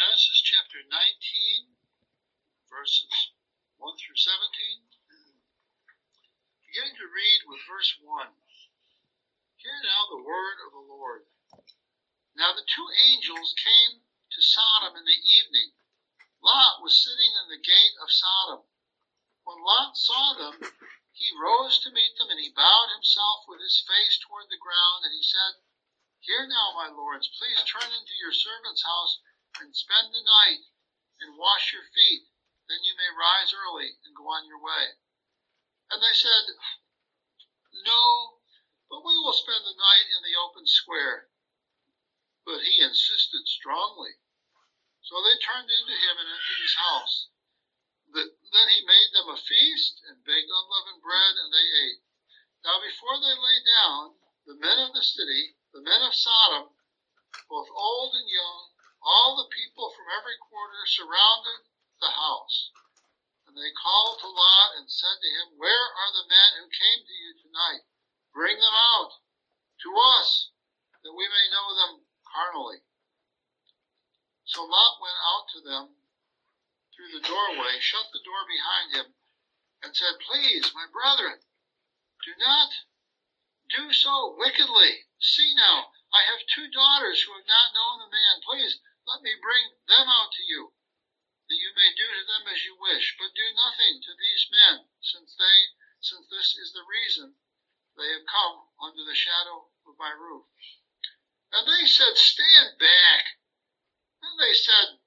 Genesis chapter 19, verses 1 through 17. Beginning to read with verse 1. Hear now the word of the Lord. Now the two angels came to Sodom in the evening. Lot was sitting in the gate of Sodom. When Lot saw them, he rose to meet them, and he bowed himself with his face toward the ground, and he said, Hear now, my lords, please turn into your servant's house and spend the night and wash your feet. Then you may rise early and go on your way. And they said, No, but we will spend the night in the open square. But he insisted strongly. So they turned into him and entered his house. Then he made them a feast and baked unleavened bread, and they ate. Now before they lay down, the men of the city the men of Sodom, both old and young, all the people from every quarter surrounded the house. And they called to Lot and said to him, Where are the men who came to you tonight? Bring them out to us, that we may know them carnally. So Lot went out to them through the doorway, shut the door behind him, and said, Please, my brethren, do not do so wickedly. See now, I have two daughters who have not known the man. Please let me bring them out to you, that you may do to them as you wish. But do nothing to these men, since they, since this is the reason they have come under the shadow of my roof. And they said, Stand back. And they said,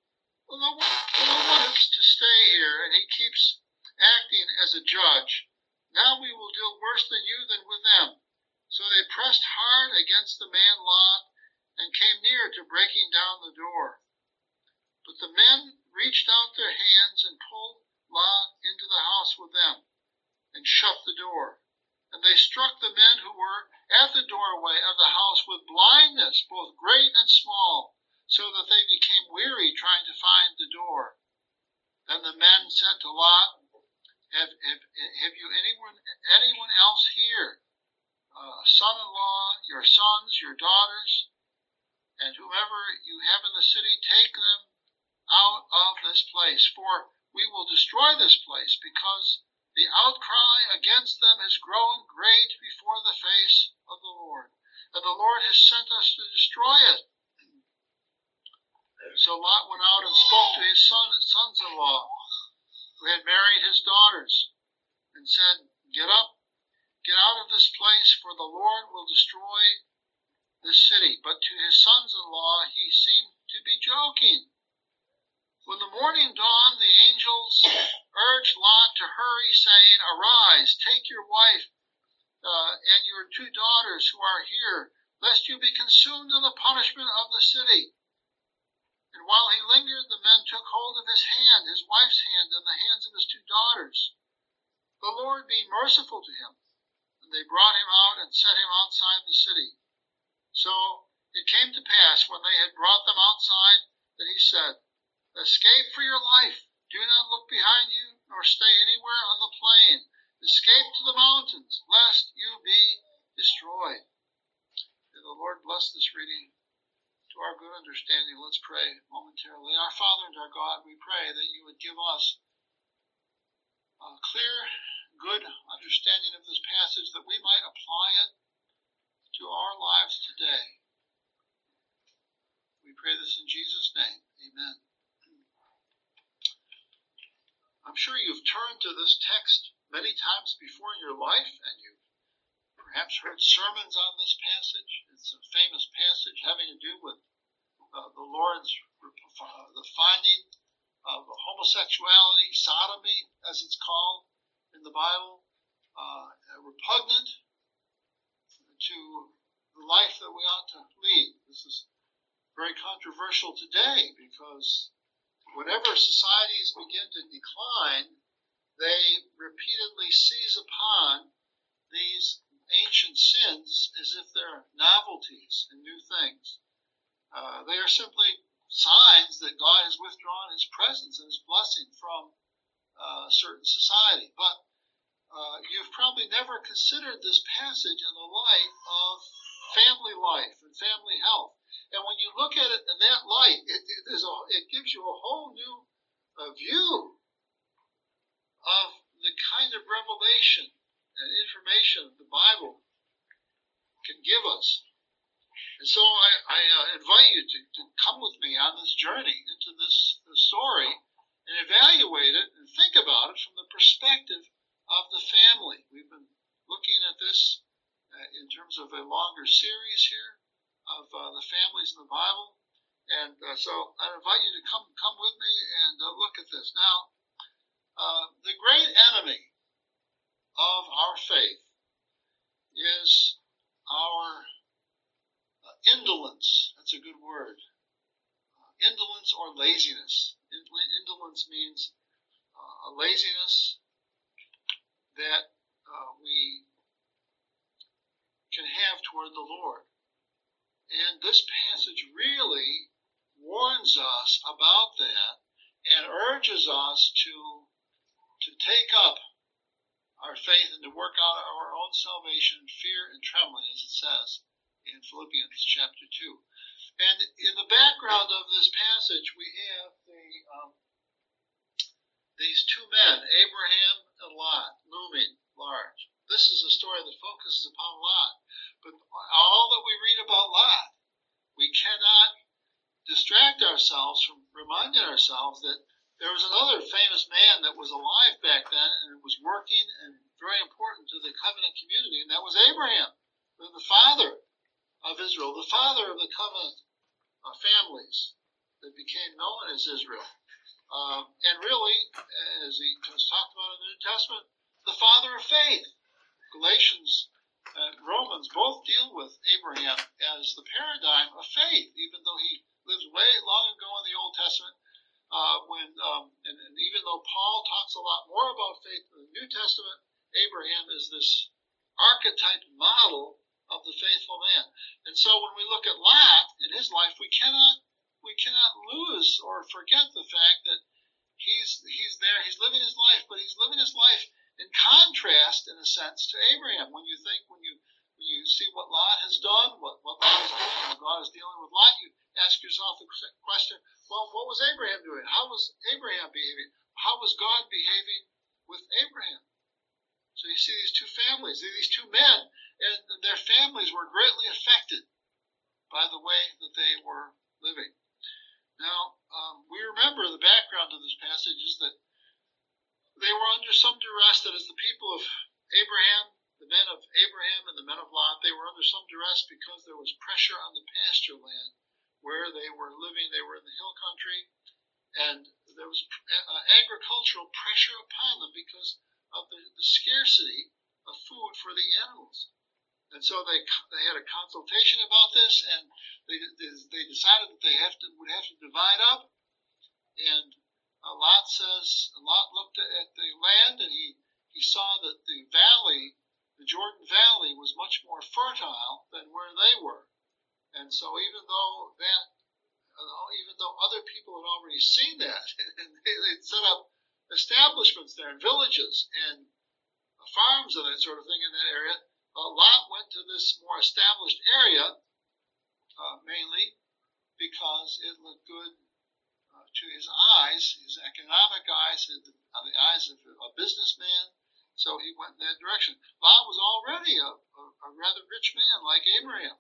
Well, the one wants to stay here, and he keeps acting as a judge. Now we will deal worse than you than with them. So they pressed hard against the man Lot and came near to breaking down the door. But the men reached out their hands and pulled Lot into the house with them and shut the door. And they struck the men who were at the doorway of the house with blindness, both great and small, so that they became weary trying to find the door. Then the men said to Lot, have, have, have you anyone, anyone else here uh, son-in-law, your sons, your daughters, have in the city, take them out of this place, for we will destroy this place, because the outcry against them has grown great before the face of the Lord, and the Lord has sent us to destroy it. So Lot went out and spoke to his son and sons-in-law, who had married his daughters, and said, Get up. Get out of this place, for the Lord will destroy this city. But to his sons in law he seemed to be joking. When the morning dawned, the angels urged Lot to hurry, saying, Arise, take your wife uh, and your two daughters who are here, lest you be consumed in the punishment of the city. And while he lingered, the men took hold of his hand, his wife's hand, and the hands of his two daughters. The Lord being merciful to him, and they brought him out and set him outside the city. So it came to pass when they had brought them outside that he said, Escape for your life. Do not look behind you, nor stay anywhere on the plain. Escape to the mountains, lest you be destroyed. May the Lord bless this reading to our good understanding. Let's pray momentarily. Our Father and our God, we pray that you would give us a clear good understanding of this passage that we might apply it to our lives today. We pray this in Jesus' name. Amen. I'm sure you've turned to this text many times before in your life, and you've perhaps heard sermons on this passage. It's a famous passage having to do with uh, the Lord's uh, the finding of homosexuality, sodomy, as it's called, in the Bible uh, repugnant to the life that we ought to lead. This is very controversial today because whenever societies begin to decline, they repeatedly seize upon these ancient sins as if they're novelties and new things. Uh, they are simply signs that God has withdrawn his presence and his blessing from uh, certain society. But uh, you've probably never considered this passage in the light of family life and family health. And when you look at it in that light, it, a, it gives you a whole new uh, view of the kind of revelation and information the Bible can give us. And so I, I uh, invite you to, to come with me on this journey into this, this story and evaluate it and think about it from the perspective of the family. We've been looking at this uh, in terms of a longer series here of uh, the families in the Bible. And uh, so I invite you to come come with me and uh, look at this. Now, uh, the great enemy of our faith is our uh, indolence. That's a good word. indolence or laziness. Indolence means a laziness that we can have toward the Lord. And this passage really warns us about that and urges us to, to take up our faith and to work out our own salvation in fear and trembling, as it says in Philippians chapter 2. And in the background of this passage, we have the, um, these two men, Abraham and Lot, looming large. This is a story that focuses upon Lot. But all that we read about Lot, we cannot distract ourselves from reminding ourselves that there was another famous man that was alive back then and was working and very important to the covenant community, and that was Abraham, the father of Israel, the father of the covenant uh, families that became known as Israel. Uh, and really, as he was talked about in the New Testament, the father of faith. Galatians uh, Romans both deal with Abraham as the paradigm of faith, even though he lives way long ago in the Old Testament. Uh, when um, and, and, even though Paul talks a lot more about faith in the New Testament, Abraham is this archetype model of the faithful man. And so when we look at Lot in his life, we cannot we cannot lose or forget the fact that he's he's there, he's living his life, but he's living his life in contrast, in a sense, to Abraham. When you think, when you when you see what Lot has done, what, what Lot is doing, when God is dealing with Lot, you ask yourself the question, well, what was Abraham doing? How was Abraham behaving? How was God behaving with Abraham? So you see these two families, these two men, and their families were greatly affected by the way that they were living. Now, um, we remember the background of this passage is that they were under some duress that as the people of Abraham, the men of Abraham and the men of Lot, they were under some duress because there was pressure on the pasture land where they were living. They were in the hill country, and there was uh, agricultural pressure upon them because of the, the scarcity of food for the animals. And so they they had a consultation about this, and they they decided that they have to would have to divide up, and uh, Lot says, Lot looked at the land and he, he saw that the valley, the Jordan Valley, was much more fertile than where they were. And so even though that, uh, even though other people had already seen that, and they, they'd set up establishments there and villages and farms and that sort of thing in that area, uh, Lot went to this more established area, uh, mainly because it looked good to his eyes, his economic eyes, the, the eyes of a businessman. So he went in that direction. Lot was already a, a, a rather rich man like Abraham.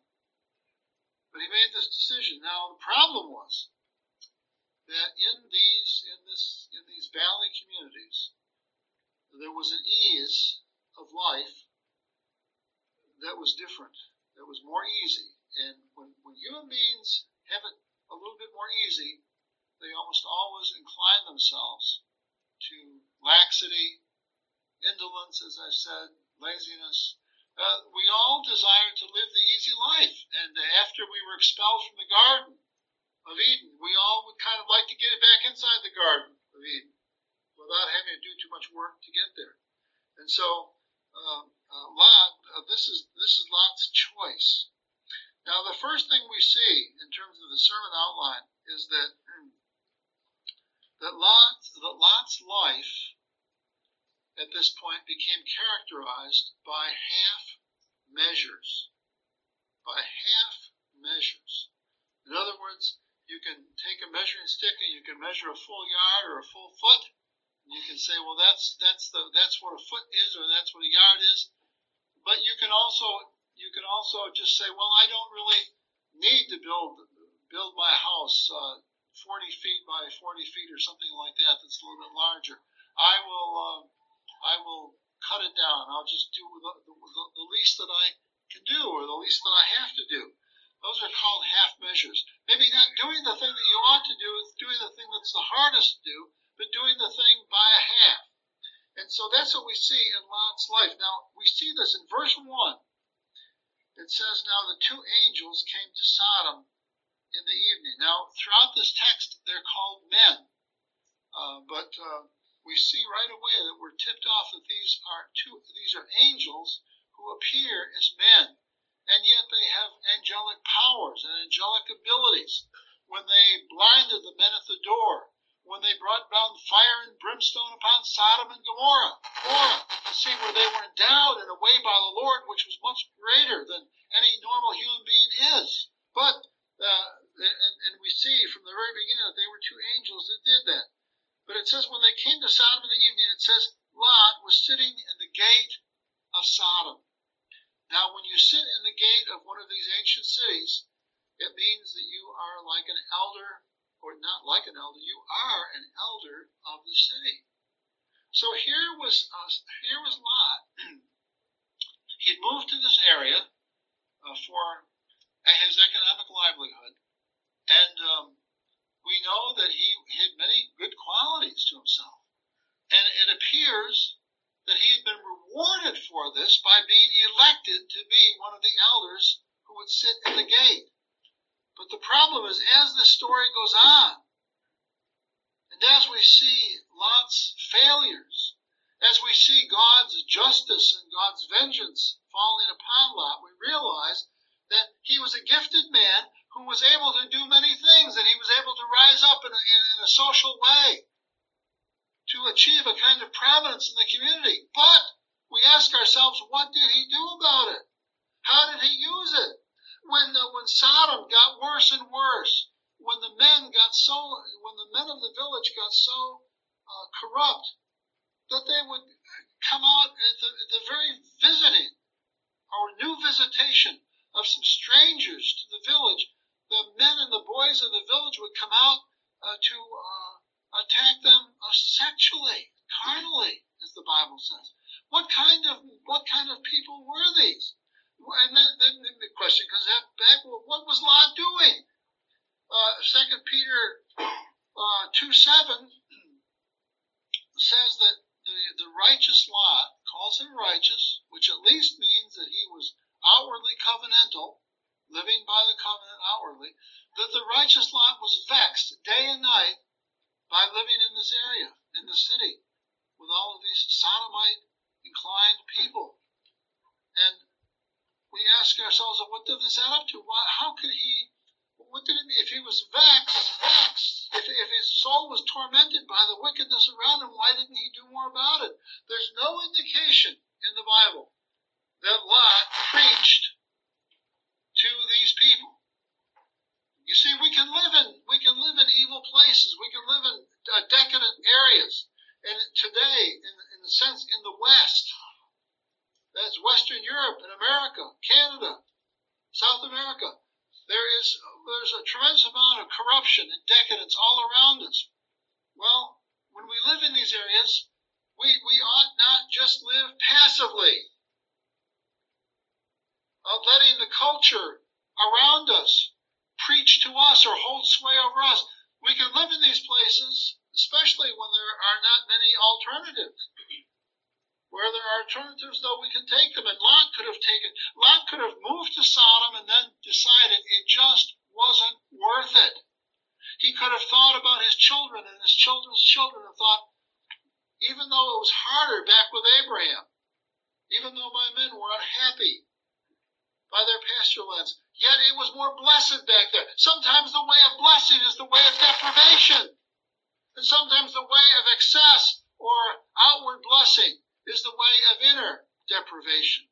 But he made this decision. Now the problem was that in these in this in these valley communities there was an ease of life that was different, that was more easy. And when, when human beings have it a little bit more easy, they almost always incline themselves to laxity, indolence, as I said, laziness. Uh, we all desire to live the easy life. And after we were expelled from the Garden of Eden, we all would kind of like to get it back inside the Garden of Eden without having to do too much work to get there. And so, uh, uh, Lot, uh, this is this is Lot's choice. Now, the first thing we see in terms of the sermon outline is that that, Lot, that Lot's life at this point became characterized by half measures. By half measures. In other words, you can take a measuring stick and you can measure a full yard or a full foot. You can say, well, that's that's the that's what a foot is or that's what a yard is. But you can also you can also just say, well, I don't really need to build build my house uh, 40 feet by 40 feet or something like that. That's a little bit larger. I will uh, I will cut it down. I'll just do the, the, the least that I can do or the least that I have to do. Those are called half measures. Maybe not doing the thing that you ought to do, doing the thing that's the hardest to do, but doing the thing by a half. And so that's what we see in Lot's life. Now, we see this in verse 1. It says, Now the two angels came to Sodom in the evening. Now, throughout this text, they're called men. Uh, but uh, we see right away that we're tipped off that these are two, these are angels who appear as men and yet they have angelic powers and angelic abilities. When they blinded the men at the door, when they brought down fire and brimstone upon Sodom and Gomorrah, Gomorrah, see where they were endowed in a way by the Lord which was much greater than any normal human being is. But uh, and, and we see from the very beginning that they were two angels that did that. But it says when they came to Sodom in the evening, it says Lot was sitting in the gate of Sodom. Now, when you sit in the gate of one of these ancient cities, it means that you are like an elder, or not like an elder, you are an elder of the city. So here was uh, here was Lot. he had moved to this area uh, for his economic livelihood, and um, we know that he had many good qualities to himself. And it appears that he had been rewarded for this by being elected to be one of the elders who would sit in the gate. But the problem is, as the story goes on, and as we see Lot's failures, as we see God's justice and God's vengeance falling upon Lot, we realize that he was a gifted man who was able to do many things, and he was able to rise up in a, in a social way to achieve a kind of prominence in the community. But we ask ourselves, what did he do about it? How did he use it? When the, when Sodom got worse and worse, when the men got so, when the men of the village got so uh, corrupt that they would come out at the, the very visiting or new visitation of some strangers to the village, the men and the boys of the village would come out uh, to uh, attack them uh, sexually, carnally, as the Bible says. What kind of what kind of people were these? And then, then the question comes back: what was Lot doing? Uh, Second Peter uh, two seven says that the the righteous Lot calls him righteous, which at least means that he was outwardly covenantal, living by the covenant outwardly. That the righteous Lot was vexed day and night by living in this area, in the city, with all of these sodomite inclined people. And we ask ourselves, what did this add up to? Why, how could he, what did it mean? If he was vexed, vexed, if, if his soul was tormented by the wickedness around him, why didn't he do more about it? There's no indication in the Bible that Lot preached to these people. You see, we can live in we can live in evil places. We can live in uh, decadent areas. And today, in, in the sense, in the West, that's Western Europe and America, Canada, South America, there is there's a tremendous amount of corruption and decadence all around us. Well, when we live in these areas, we, we ought not just live passively, of letting the culture around us preach to us or hold sway over us. We can live in these places, especially when there are not many alternatives. Where there are alternatives, though, we can take them. And Lot could have taken, Lot could have moved to Sodom and then decided it just wasn't worth it. He could have thought about his children and his children's children and thought, even though it was harder back with Abraham, even though my men were unhappy by their pasture lands, Yet it was more blessed back there. Sometimes the way of blessing is the way of deprivation. And sometimes the way of excess or outward blessing is the way of inner deprivation.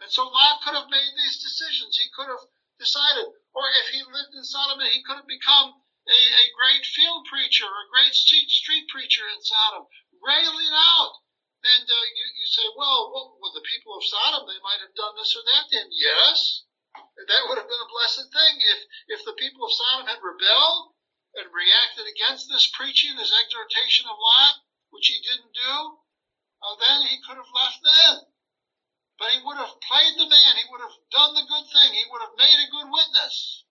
And so Lot could have made these decisions. He could have decided, or if he lived in Sodom, he could have become a, a great field preacher or a great street, street preacher in Sodom, railing out. And uh, you, you say, well, what, well, the people of Sodom, they might have done this or that then. Yes, that would have been a blessed thing. If, if the people of Sodom had rebelled and reacted against this preaching, this exhortation of Lot, which he didn't do, uh, then he could have left then. But he would have played the man. He would have done the good thing. He would have made a good witness.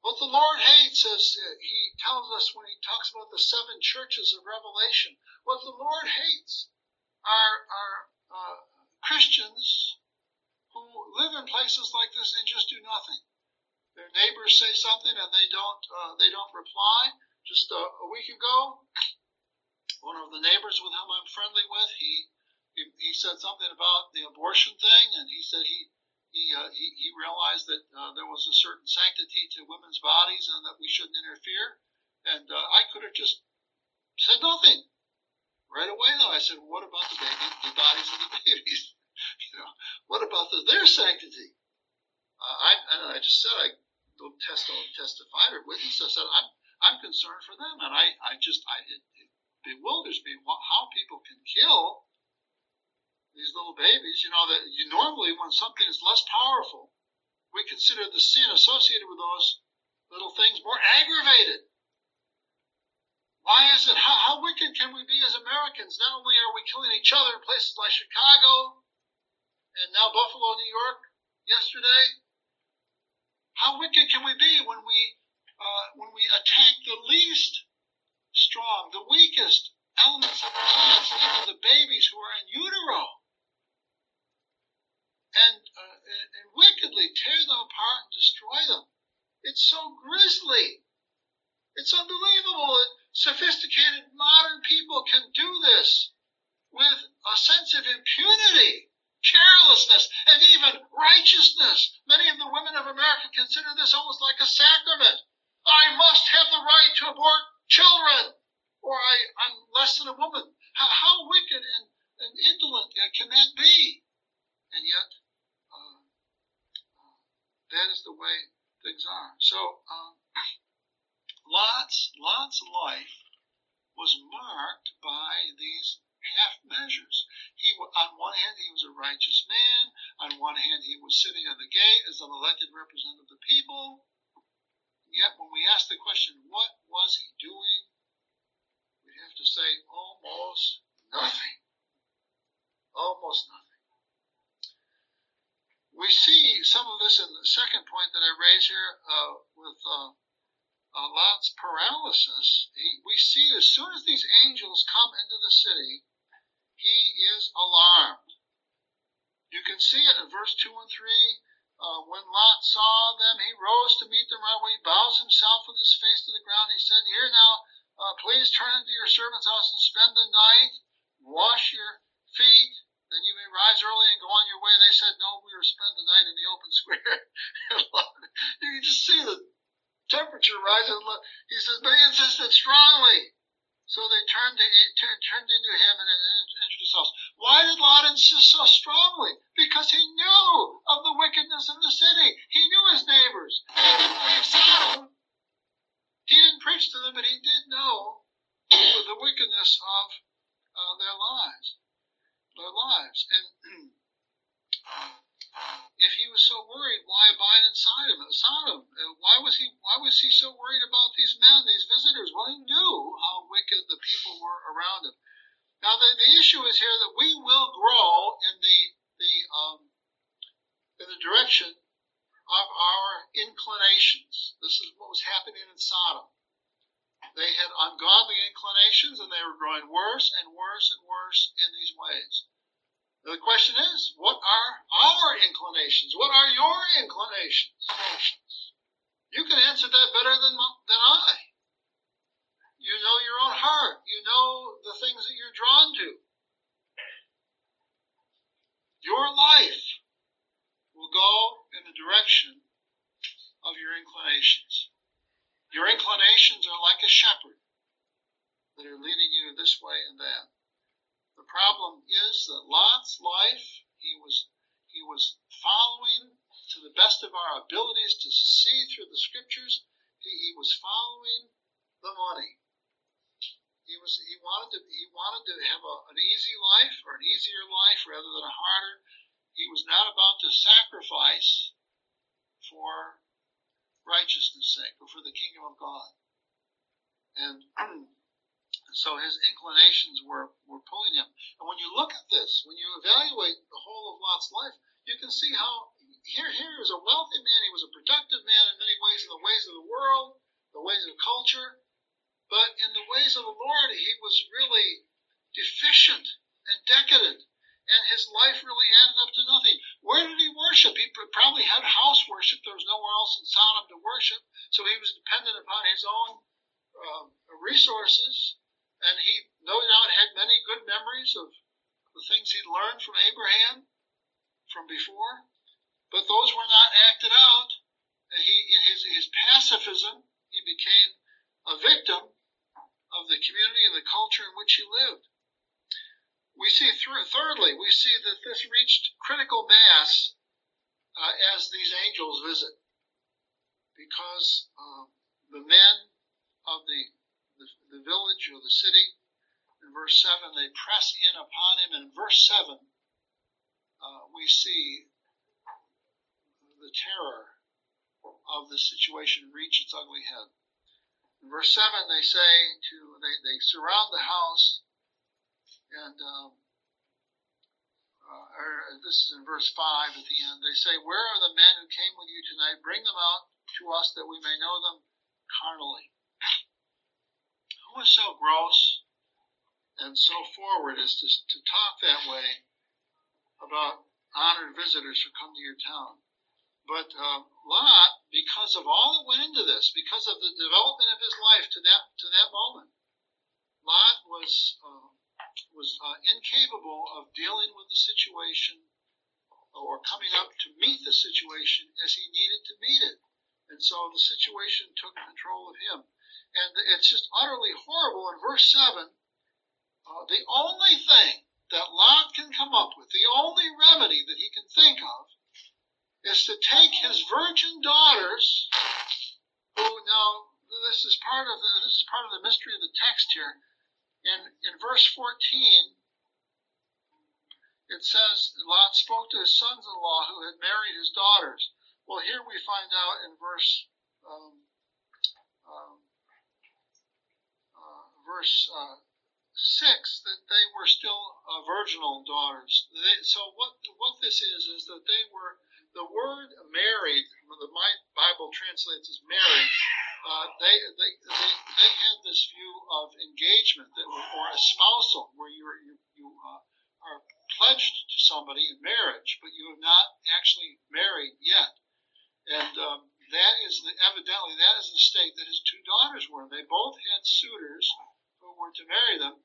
What the Lord hates, as he tells us when he talks about the seven churches of Revelation, what the Lord hates are, are uh, Christians who live in places like this and just do nothing. Their neighbors say something and they don't uh, they don't reply. Just a, a week ago, one of the neighbors with whom I'm friendly with, he he, he said something about the abortion thing, and he said he he uh, he, he realized that uh, there was a certain sanctity to women's bodies and that we shouldn't interfere. And uh, I could have just said nothing right away. Though I said, "What about the baby, the bodies of the babies? you know, what about the, their sanctity?" Uh, I and I just said I don't test testify or witness. I said I'm I'm concerned for them, and I I just I it bewilders me how people can kill these little babies, you know, that you normally when something is less powerful, we consider the sin associated with those little things more aggravated. Why is it? How, how wicked can we be as Americans? Not only are we killing each other in places like Chicago and now Buffalo, New York, yesterday, how wicked can we be when we uh, when we attack the least strong, the weakest elements of lives, even the babies who are in utero? and, uh, and wickedly tear them apart and destroy them. It's so grisly. It's unbelievable that sophisticated modern people can do this with a sense of impunity, carelessness, and even righteousness. Many of the women of America consider this almost like a sacrament. I must have the right to abort children, or I, am less than a woman. How, how wicked and, and indolent can that be? And yet, that is the way things are. So, um, Lot's, Lot's life was marked by these half measures. He, on one hand, he was a righteous man. On one hand, he was sitting at the gate as an elected representative of the people. Yet, when we ask the question, what was he doing? We have to say almost nothing. Almost nothing we see some of this in the second point that I raise here uh, with uh, uh, Lot's paralysis. He, we see as soon as these angels come into the city, he is alarmed. You can see it in verse 2 and 3. Uh, when Lot saw them, he rose to meet them right away. He bows himself with his face to the ground. He said, Here now, uh, please turn into your servant's house and spend the night. Wash your feet then you may rise early and go on your way. They said, no, we will spend the night in the open square. you can just see the temperature rising. He says, but he insisted strongly. So they turned, to, turned into him and Why did Lot insist so strongly? Because he knew of the wickedness of the city. He knew his neighbors. He didn't leave Sodom. He didn't preach to them, but he did know the wickedness of uh, their lives their lives. And if he was so worried, why abide inside him, Sodom? Uh, why was he? Why was he so worried about these men, these visitors? Well, he knew how wicked the people were around him. Now, the, the issue is here that we will grow in the the um, in the direction of our inclinations. This is what was happening in Sodom. They had ungodly inclinations and they were growing worse and worse and worse in these ways. The question is, what are our inclinations? What are your inclinations? You can answer that better than, than I. You know your own heart. You know the things that you're drawn to. Your life will go in the direction of your inclinations. Your inclinations are like a shepherd that are leading you this way and that. The problem is that Lot's life, he was, he was following to the best of our abilities to see through the scriptures. He, he was following the money. He was he wanted to he wanted to have a, an easy life or an easier life rather than a harder. He was not about to sacrifice for righteousness' sake or for the kingdom of God. And so his inclinations were, were pulling him. And when you look at this, when you evaluate the whole of Lot's life, you can see how here, here is a wealthy man. He was a productive man in many ways, in the ways of the world, the ways of culture. But in the ways of the Lord, he was really deficient and decadent. And his life really added up to nothing. Where did he worship? He probably had house worship. There was nowhere else in Sodom to worship. So he was dependent upon his own uh, resources. And he no doubt had many good memories of the things he'd learned from Abraham from before but those were not acted out. He, in his, his pacifism, he became a victim of the community and the culture in which he lived. We see, th- thirdly, we see that this reached critical mass uh, as these angels visit, because uh, the men of the, the, the village or the city, in verse 7, they press in upon him. And in verse 7, uh, we see the terror of the situation reach its ugly head. Verse 7, they say to, they, they surround the house, and um, uh, this is in verse 5 at the end. They say, Where are the men who came with you tonight? Bring them out to us that we may know them carnally. Who is so gross and so forward as to, to talk that way about honored visitors who come to your town? But uh, Lot, because of all that went into this, because of the development of his life to that to that moment, Lot was uh, was uh, incapable of dealing with the situation or coming up to meet the situation as he needed to meet it, and so the situation took control of him. And it's just utterly horrible. In verse seven, uh, the only thing that Lot can come up with, the only remedy that he can think of, is to take his virgin daughters, who now this is part of the this is part of the mystery of the text here. In in verse 14, it says Lot spoke to his sons-in-law who had married his daughters. Well, here we find out in verse um, um, uh, verse uh, six that they were still uh, virginal daughters. They, so what what this is is that they were the word married, the my Bible translates as married, uh, they, they, they, they had this view of engagement that, or espousal, where you, you, you uh, are pledged to somebody in marriage, but you have not actually married yet. And um, that is the, evidently that is the state that his two daughters were. They both had suitors who were to marry them.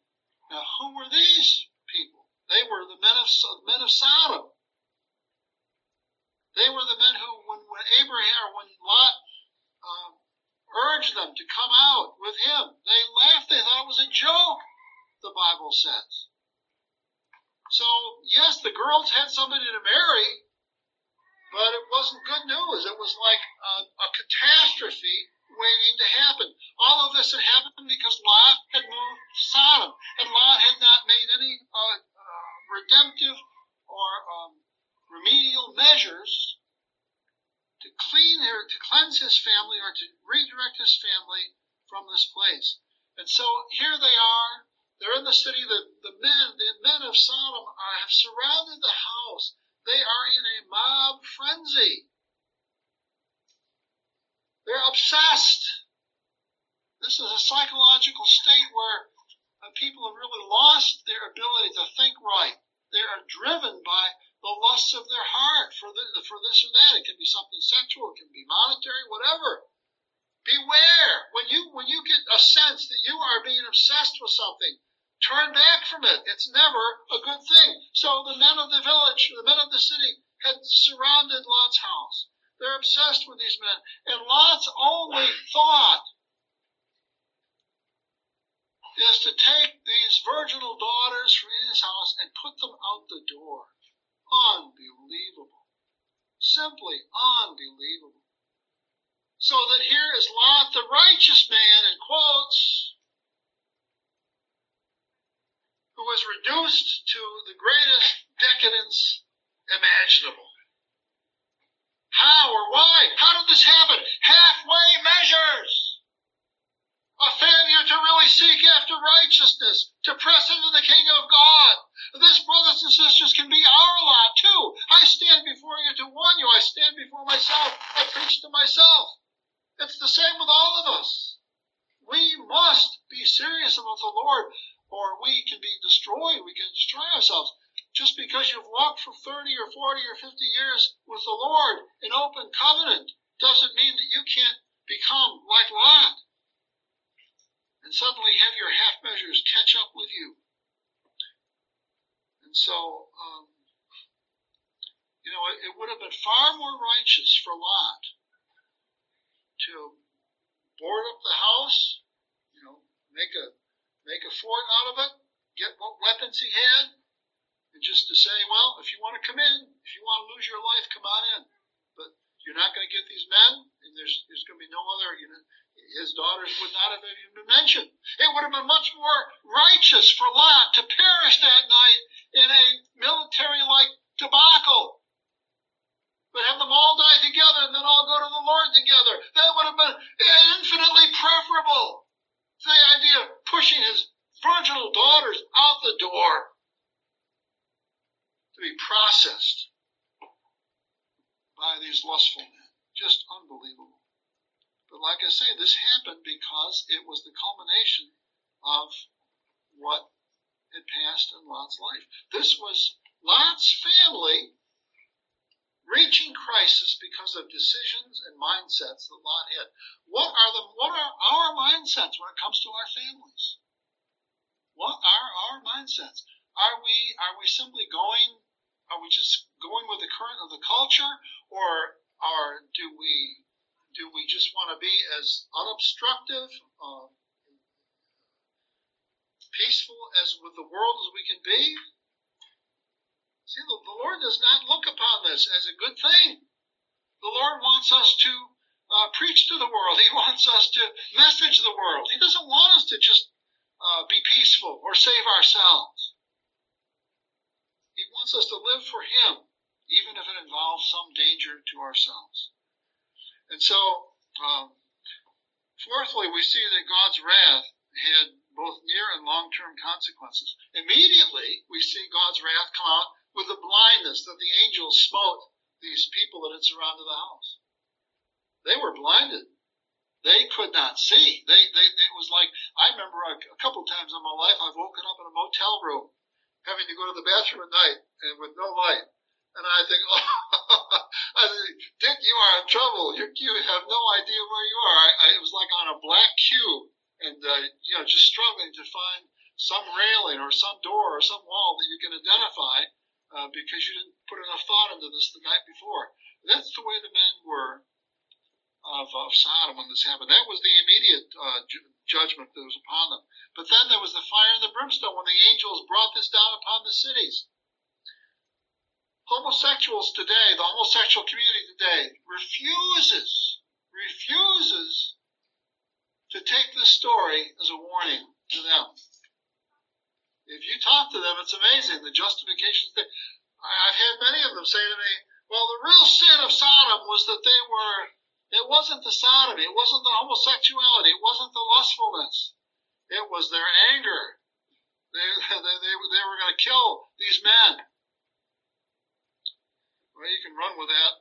Now, who were these people? They were the men of men of Sodom. They were the men who, when, when Abraham when Lot um, urged them to come out with him, they laughed. They thought it was a joke, the Bible says. So, yes, the girls had somebody to marry, but it wasn't good news. It was like a, a catastrophe waiting to happen. All of this had happened because Lot had moved to Sodom, and Lot had not made any uh, uh, redemptive or um, remedial measures to clean her, to cleanse his family or to redirect his family from this place. And so here they are. They're in the city. The, the men, the men of Sodom are, have surrounded the house. They are in a mob frenzy. They're obsessed. This is a psychological state where people have really lost their ability to think right. They are driven by the lusts of their heart for, the, for this or that. It can be something sexual, it can be monetary, whatever. Beware when you when you get a sense that you are being obsessed with something. Turn back from it. It's never a good thing. So the men of the village, the men of the city, had surrounded Lot's house. They're obsessed with these men. And Lot's only thought is to take these virginal daughters from his house and put them out the door. Unbelievable. Simply unbelievable. So that here is Lot, the righteous man, in quotes, who was reduced to the greatest decadence imaginable. How or why? How did this happen? Halfway measures. A failure to really seek after righteousness, to press into the kingdom of God. This, brothers and sisters, can be our lot too. I stand before you to warn you. I stand before myself. I preach to myself. It's the same with all of us. We must be serious about the Lord or we can be destroyed. We can destroy ourselves. Just because you've walked for 30 or 40 or 50 years with the Lord in open covenant doesn't mean that you can't become like Lot and suddenly have your half measures catch up with you. And so, um, you know, it, it would have been far more righteous for Lot to board up the house, you know, make a make a fort out of it, get what weapons he had, and just to say, well, if you want to come in, if you want to lose your life, come on in. But you're not going to get these men, and there's there's going to be no other. You know, his daughters would not have even been mentioned. It would have been much more righteous for Lot to perish that night in a military-like debacle. But have them all die together and then all go to the Lord together. That would have been infinitely preferable. To the idea of pushing his virginal daughters out the door to be processed by these lustful men. Just unbelievable. But like I say, this happened because it was the culmination of what had passed in Lot's life. This was Lot's family reaching crisis because of decisions and mindsets that Lot had. What are the what are our mindsets when it comes to our families? What are our mindsets? Are we are we simply going are we just going with the current of the culture, or are do we do we just want to be as unobstructive, uh, peaceful as with the world as we can be? See, the, the Lord does not look upon this as a good thing. The Lord wants us to uh, preach to the world. He wants us to message the world. He doesn't want us to just uh, be peaceful or save ourselves. He wants us to live for Him, even if it involves some danger to ourselves. And so, um, fourthly, we see that God's wrath had both near and long term consequences. Immediately, we see God's wrath come out with the blindness that the angels smote these people that had surrounded the house. They were blinded. They could not see. They, they, it was like, I remember a, a couple times in my life, I've woken up in a motel room having to go to the bathroom at night and with no light. And I think, oh, I think, Dick, you are in trouble. You, you have no idea where you are. I, I, it was like on a black cube and, uh, you know, just struggling to find some railing or some door or some wall that you can identify uh, because you didn't put enough thought into this the night before. That's the way the men were of, of Sodom when this happened. That was the immediate uh, ju- judgment that was upon them. But then there was the fire and the brimstone when the angels brought this down upon the cities. Homosexuals today, the homosexual community today, refuses, refuses to take this story as a warning to them. If you talk to them, it's amazing the justifications that I've had many of them say to me, well, the real sin of Sodom was that they were it wasn't the sodomy. It wasn't the homosexuality. It wasn't the lustfulness. It was their anger. They, they, they, they were going to kill these men. Well, you can run with that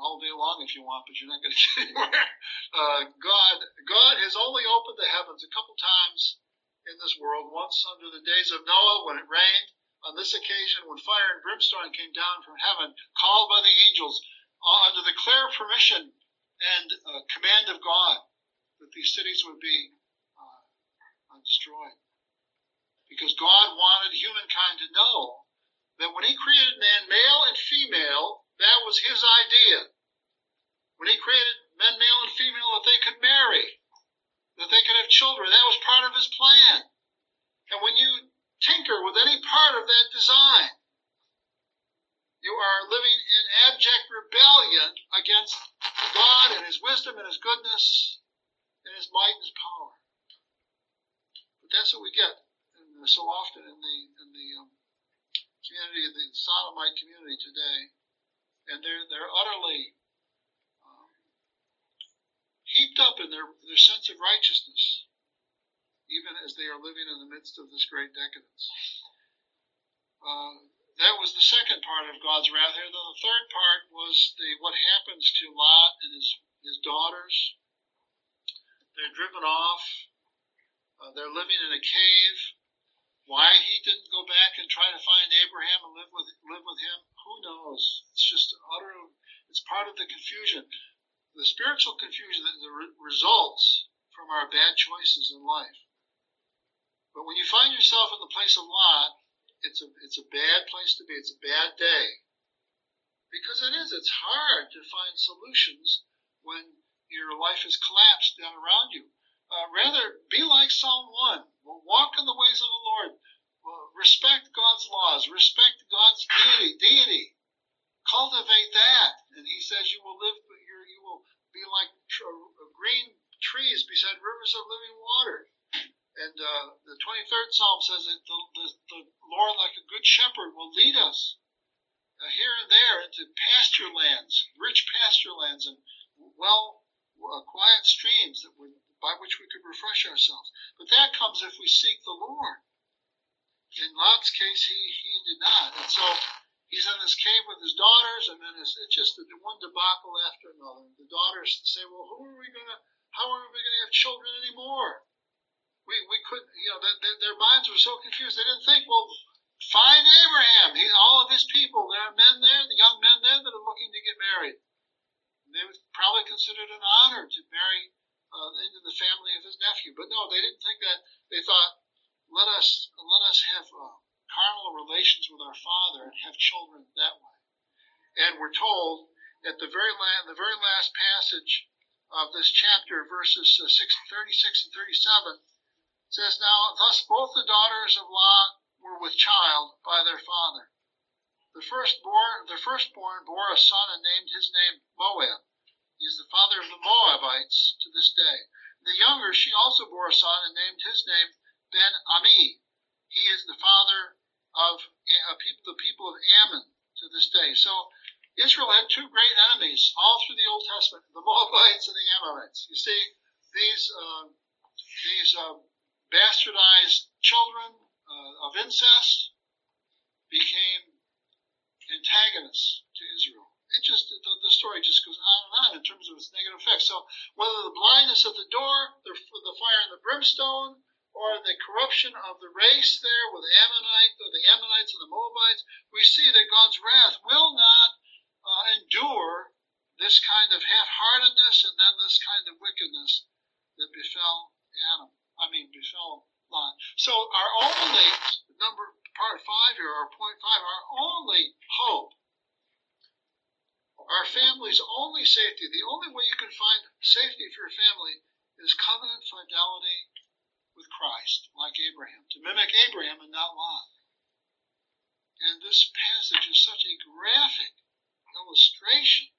all day long if you want, but you're not going to get anywhere. Uh, God, God has only opened the heavens a couple times in this world. Once under the days of Noah when it rained. On this occasion, when fire and brimstone came down from heaven, called by the angels, uh, under the clear permission and uh, command of God that these cities would be uh, destroyed. Because God wanted humankind to know that when He created man, male and female, that was His idea. When He created men, male and female, that they could marry, that they could have children, that was part of His plan. And when you tinker with any part of that design, You are living in abject rebellion against God and His wisdom and His goodness and His might and His power. But that's what we get so often in the in the um, community, the Sodomite community today, and they're they're utterly um, heaped up in their their sense of righteousness, even as they are living in the midst of this great decadence. Uh, that was the second part of God's wrath here. Then the third part was the what happens to Lot and his his daughters. They're driven off. Uh, they're living in a cave. Why he didn't go back and try to find Abraham and live with live with him, who knows? It's just utter. It's part of the confusion, the spiritual confusion that re- results from our bad choices in life. But when you find yourself in the place of Lot, it's a it's a bad place to be. It's a bad day. Because it is. It's hard to find solutions when your life has collapsed down around you. Uh, rather, be like Psalm 1. Walk in the ways of the Lord. respect God's laws. Respect God's deity. deity. Cultivate that. And he says you will live, you will be like green trees beside rivers of living water. And uh, the 23rd Psalm says that the, the, the, Lord, like a good shepherd, will lead us uh, here and there into pasture lands, rich pasture lands, and well, uh, quiet streams that would, by which we could refresh ourselves. But that comes if we seek the Lord. In Lot's case, he, he did not. And so he's in this cave with his daughters, and then it's, it's just one debacle after another. The daughters say, well, who are we going to, how are we going to have children anymore? we, we could, you know, the, the, their minds were so confused. They didn't think, well, find Abraham. He, all of his people, there are men there, the young men there that are looking to get married. And they would probably consider it an honor to marry uh, into the family of his nephew. But no, they didn't think that. They thought, let us let us have uh, carnal relations with our father and have children that way. And we're told at the very the very last passage of this chapter, verses uh, 6, 36 and 37, says, Now thus both the daughters of Lot were with child by their father. The firstborn, the firstborn bore a son and named his name Moab. He is the father of the Moabites to this day. The younger, she also bore a son and named his name Ben Ami. He is the father of the people of Ammon to this day. So Israel had two great enemies all through the Old Testament: the Moabites and the Ammonites. You see, these uh, these uh, bastardized children uh, of incest became antagonists to Israel. It just the, the, story just goes on and on in terms of its negative effects. So whether the blindness at the door, the, the fire and the brimstone, or the corruption of the race there with the Ammonite, or the Ammonites and the Moabites, we see that God's wrath will not uh, endure this kind of half-heartedness and then this kind of wickedness that befell Adam. I mean, befell Lot. So our only number, part five here, our point five, our only hope, our family's only safety, the only way you can find safety for your family is covenant fidelity with Christ, like Abraham, to mimic Abraham and not Lot. And this passage is such a graphic illustration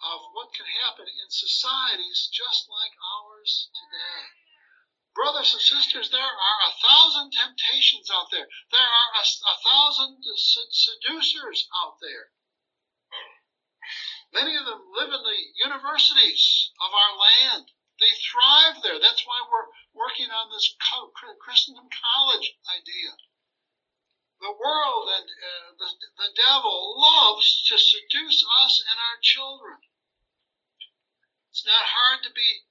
of what can happen in societies just like ours today. Brothers and sisters, there are a thousand temptations out there. There are a, a thousand seducers out there. Many of them live in the universities of our land. They thrive there. That's why we're working on this Christendom college idea. The world and uh, the, the devil loves to seduce us and our children. It's not hard to be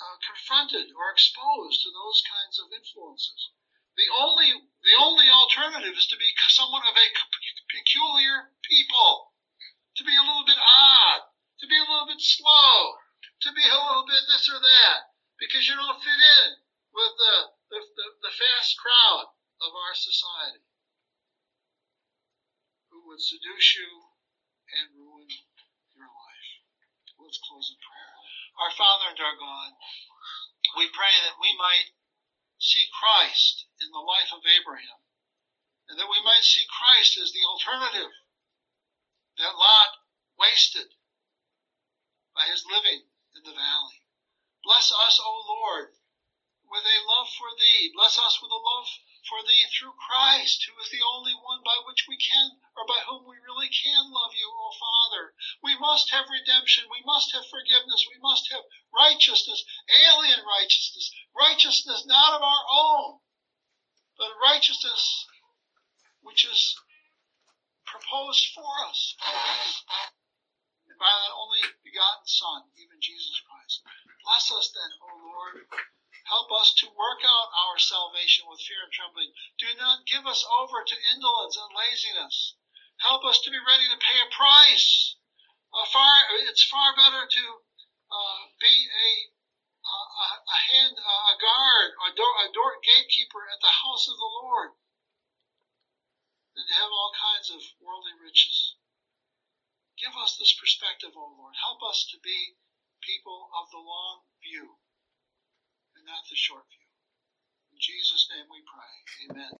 uh, confronted or exposed to those kinds of influences. The only the only alternative is to be somewhat of a peculiar people, to be a little bit odd, to be a little bit slow, to be a little bit this or that, because you don't fit in with the, the, the, the fast crowd of our society who would seduce you and ruin your life. Let's close in prayer. Our Father and our God, we pray that we might see Christ in the life of Abraham, and that we might see Christ as the alternative that Lot wasted by his living in the valley. Bless us, O Lord, with a love for thee. Bless us with a love for thee through Christ, who is the only one by which we can, or by whom we really can love you, O Father. We must have redemption. We must have forgiveness. We must have righteousness, alien righteousness, righteousness not of our own, but righteousness which is proposed for us by that only begotten Son, even Jesus Christ. Bless us then, O Lord. Help us to work out our salvation with fear and trembling. Do not give us over to indolence and laziness. Help us to be ready to pay a price. Uh, far, it's far better to uh, be a, a, a hand, a guard, a door, a door gatekeeper at the house of the Lord to have all kinds of worldly riches. Give us this perspective, O Lord. Help us to be people of the long view and not the short view. In Jesus' name we pray. Amen.